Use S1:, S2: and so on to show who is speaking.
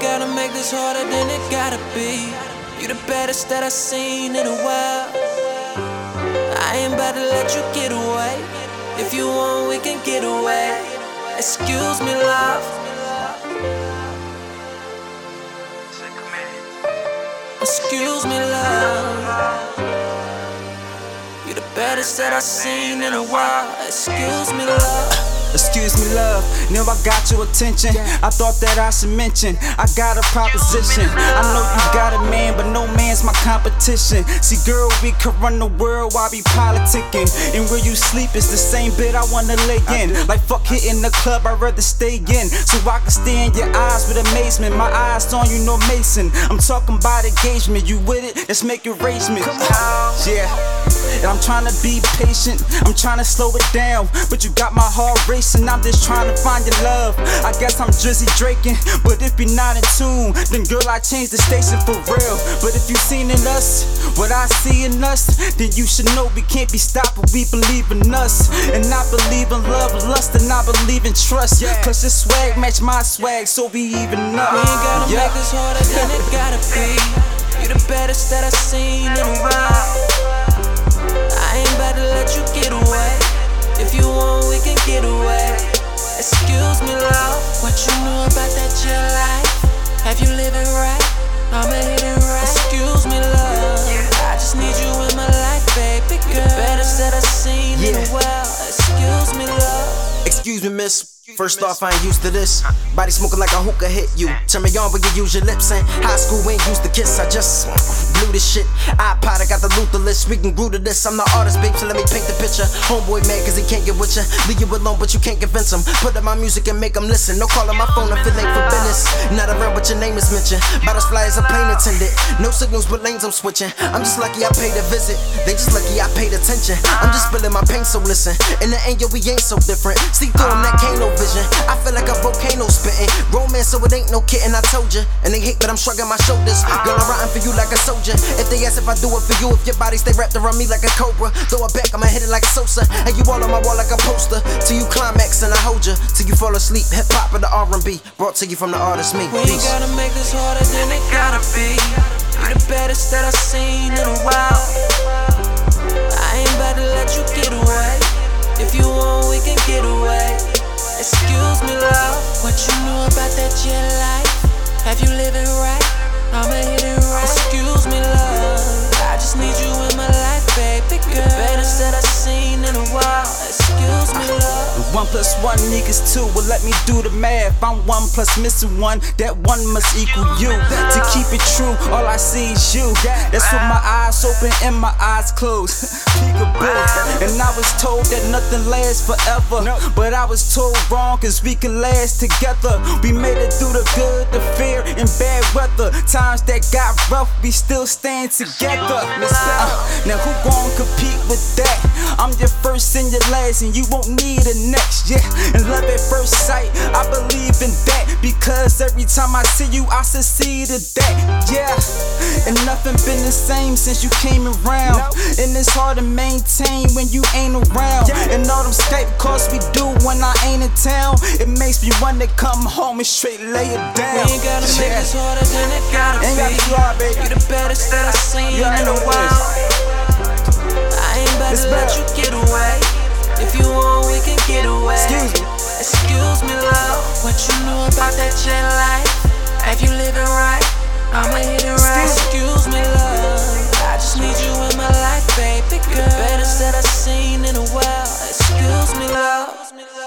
S1: gotta make this harder than it gotta be. You the baddest that I've seen in a while. I ain't about to let you get away. If you want, we can get away. Excuse me, love. Excuse me, love. You the baddest that I've seen in a while. Excuse me, love.
S2: Excuse me, love. Now I got your attention. I thought that I should mention. I got a proposition. I know you got competition. See, girl, we could run the world while we politicking. And where you sleep is the same bed I wanna lay in. Like fuck hitting the club, I'd rather stay in. So I can stare in your eyes with amazement. My eyes on you, no Mason. I'm talking about engagement. You with it? Let's make arrangements. Yeah. And I'm trying to be patient. I'm trying to slow it down. But you got my heart racing. I'm just trying to find your love. I guess I'm Drizzy Draking. But if you're not in tune, then girl, I change the station for real. But if you seen in us what I see in us, then you should know we can't be stopped. But we believe in us. And I believe in love, lust, and I believe in trust. Cause your swag match my swag, so we even up.
S1: We ain't gotta
S2: Yeah.
S1: make this harder than it gotta be. You're the baddest that I've seen in a while. I ain't about to let you get away. If you want, we can get away. Excuse me, love. What you know about that jail life? Excuse me,
S3: miss. First off, I ain't used to this. Body smoking like a hookah hit you. Turn me on when you use your lips. And high school We ain't used to kiss. I just blew this shit. iPod, I got the Luther list. We can grew to this. I'm the artist, babe, so let me paint the picture. Homeboy mad cause he can't get with ya. Leave you alone, but you can't convince him. Put up my music and make him listen. No calling my phone if it ain't for business. Not around, but your name is mentioned. About as fly as a plane attendant. No signals, but lanes I'm switching. I'm just lucky I paid a visit. They just lucky I paid attention. I'm just spilling my pain, so listen. In the end, yo, we ain't so different. See through him, so it ain't no kidding, I told ya. And they hate, but I'm shrugging my shoulders. Girl, I'm riding for you like a soldier. If they ask if I do it for you, if your body stay wrapped around me like a cobra, throw it back, I'ma hit it like a Sosa. And you all on my wall like a poster. Till you climax and I hold ya. Till you fall asleep. Hip hop or the R&B. Brought to you from the artist me.
S1: We ain't gotta make this harder than it gotta be. You're the baddest that I've seen in a while. That jet life? Have you living right? I'ma hit it right. Excuse me, love. I just need you in my life, baby girl. The baddest that I've seen in a while. Excuse me, love.
S2: One plus one equals two. Well, let me do the math. I'm one plus missing one. That one must equal you. To keep it true, all I see is you. That's what my eyes open and my eyes closed. Peekaboo. And I was told that nothing lasts forever. But I was told wrong, cause we can last together. We made it through the good, the fear, and bad weather. Times that got rough, we still stand together. Uh, now, who gon' compete with that? I'm your first and your last, and you won't need a next, yeah. And love at first sight, I believe in that. Because every time I see you, I succeed at that, yeah. And nothing been the same since you came around. And it's hard to maintain when you ain't around. And all them Skype calls we do when I ain't in town, it makes me wanna come home and straight lay it down.
S1: We ain't gotta make
S2: Yeah.
S1: this harder than it gotta
S2: Ain't
S1: be.
S2: gotta be hard, baby.
S1: You the baddest that I've seen
S2: You
S1: in a while. I ain't about
S2: It's
S1: to let you get away. If you want, we can get away.
S2: Excuse me.
S1: Excuse me, love. What you know about that jet life? Have you living right? I'ma hit it right. Excuse me, love. I just need you in my life, baby girl. Baddest that I seen in a while. Excuse me, love.